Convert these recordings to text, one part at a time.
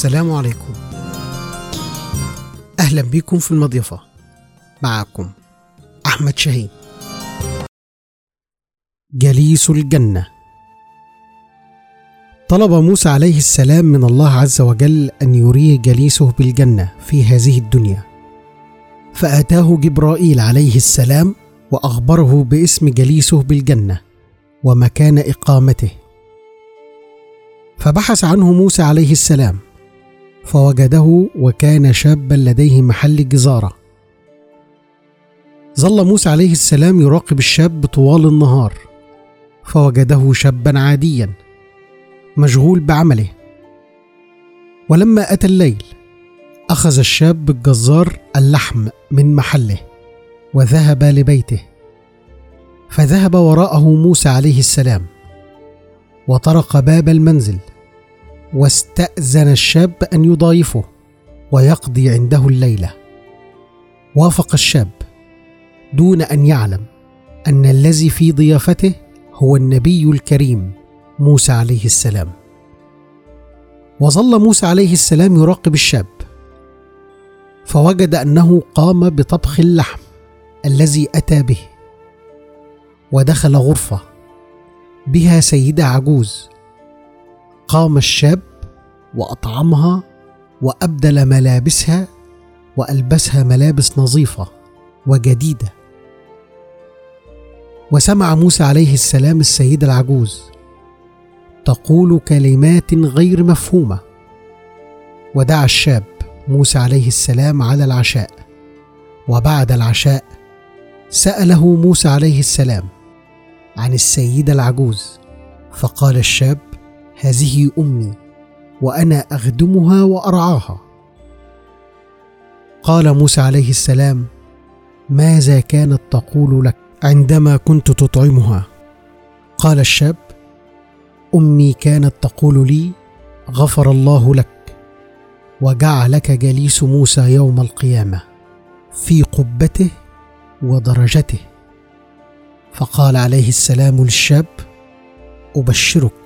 السلام عليكم. أهلا بكم في المضيفة. معكم أحمد شاهين. جليس الجنة. طلب موسى عليه السلام من الله عز وجل أن يريه جليسه بالجنة في هذه الدنيا. فأتاه جبرائيل عليه السلام وأخبره باسم جليسه بالجنة ومكان إقامته. فبحث عنه موسى عليه السلام. فوجده وكان شابا لديه محل جزارة. ظل موسى عليه السلام يراقب الشاب طوال النهار فوجده شابا عاديا مشغول بعمله. ولما أتى الليل أخذ الشاب الجزار اللحم من محله وذهب لبيته فذهب وراءه موسى عليه السلام وطرق باب المنزل. واستأذن الشاب أن يضايفه ويقضي عنده الليلة. وافق الشاب دون أن يعلم أن الذي في ضيافته هو النبي الكريم موسى عليه السلام. وظل موسى عليه السلام يراقب الشاب فوجد أنه قام بطبخ اللحم الذي أتى به ودخل غرفة بها سيدة عجوز قام الشاب وأطعمها وأبدل ملابسها وألبسها ملابس نظيفة وجديدة. وسمع موسى عليه السلام السيده العجوز تقول كلمات غير مفهومة. ودعا الشاب موسى عليه السلام على العشاء. وبعد العشاء سأله موسى عليه السلام عن السيده العجوز. فقال الشاب هذه أمي وأنا أخدمها وأرعاها. قال موسى عليه السلام ماذا كانت تقول لك عندما كنت تطعمها؟ قال الشاب أمي كانت تقول لي غفر الله لك وجعلك جليس موسى يوم القيامة في قبته ودرجته. فقال عليه السلام للشاب أبشرك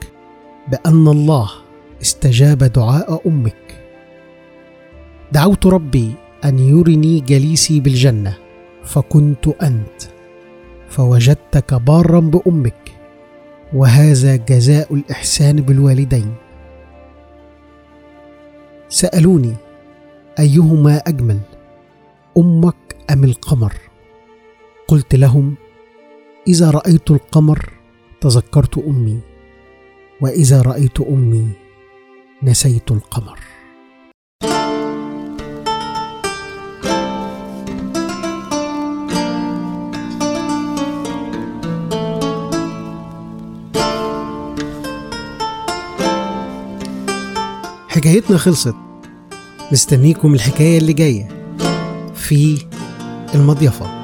بأن الله استجاب دعاء أمك. دعوت ربي أن يرني جليسي بالجنة فكنت أنت فوجدتك بارا بأمك وهذا جزاء الإحسان بالوالدين. سألوني أيهما أجمل أمك أم القمر؟ قلت لهم إذا رأيت القمر تذكرت أمي. وإذا رأيت أمي نسيت القمر. حكايتنا خلصت. مستنيكم الحكاية اللي جاية في المضيفة.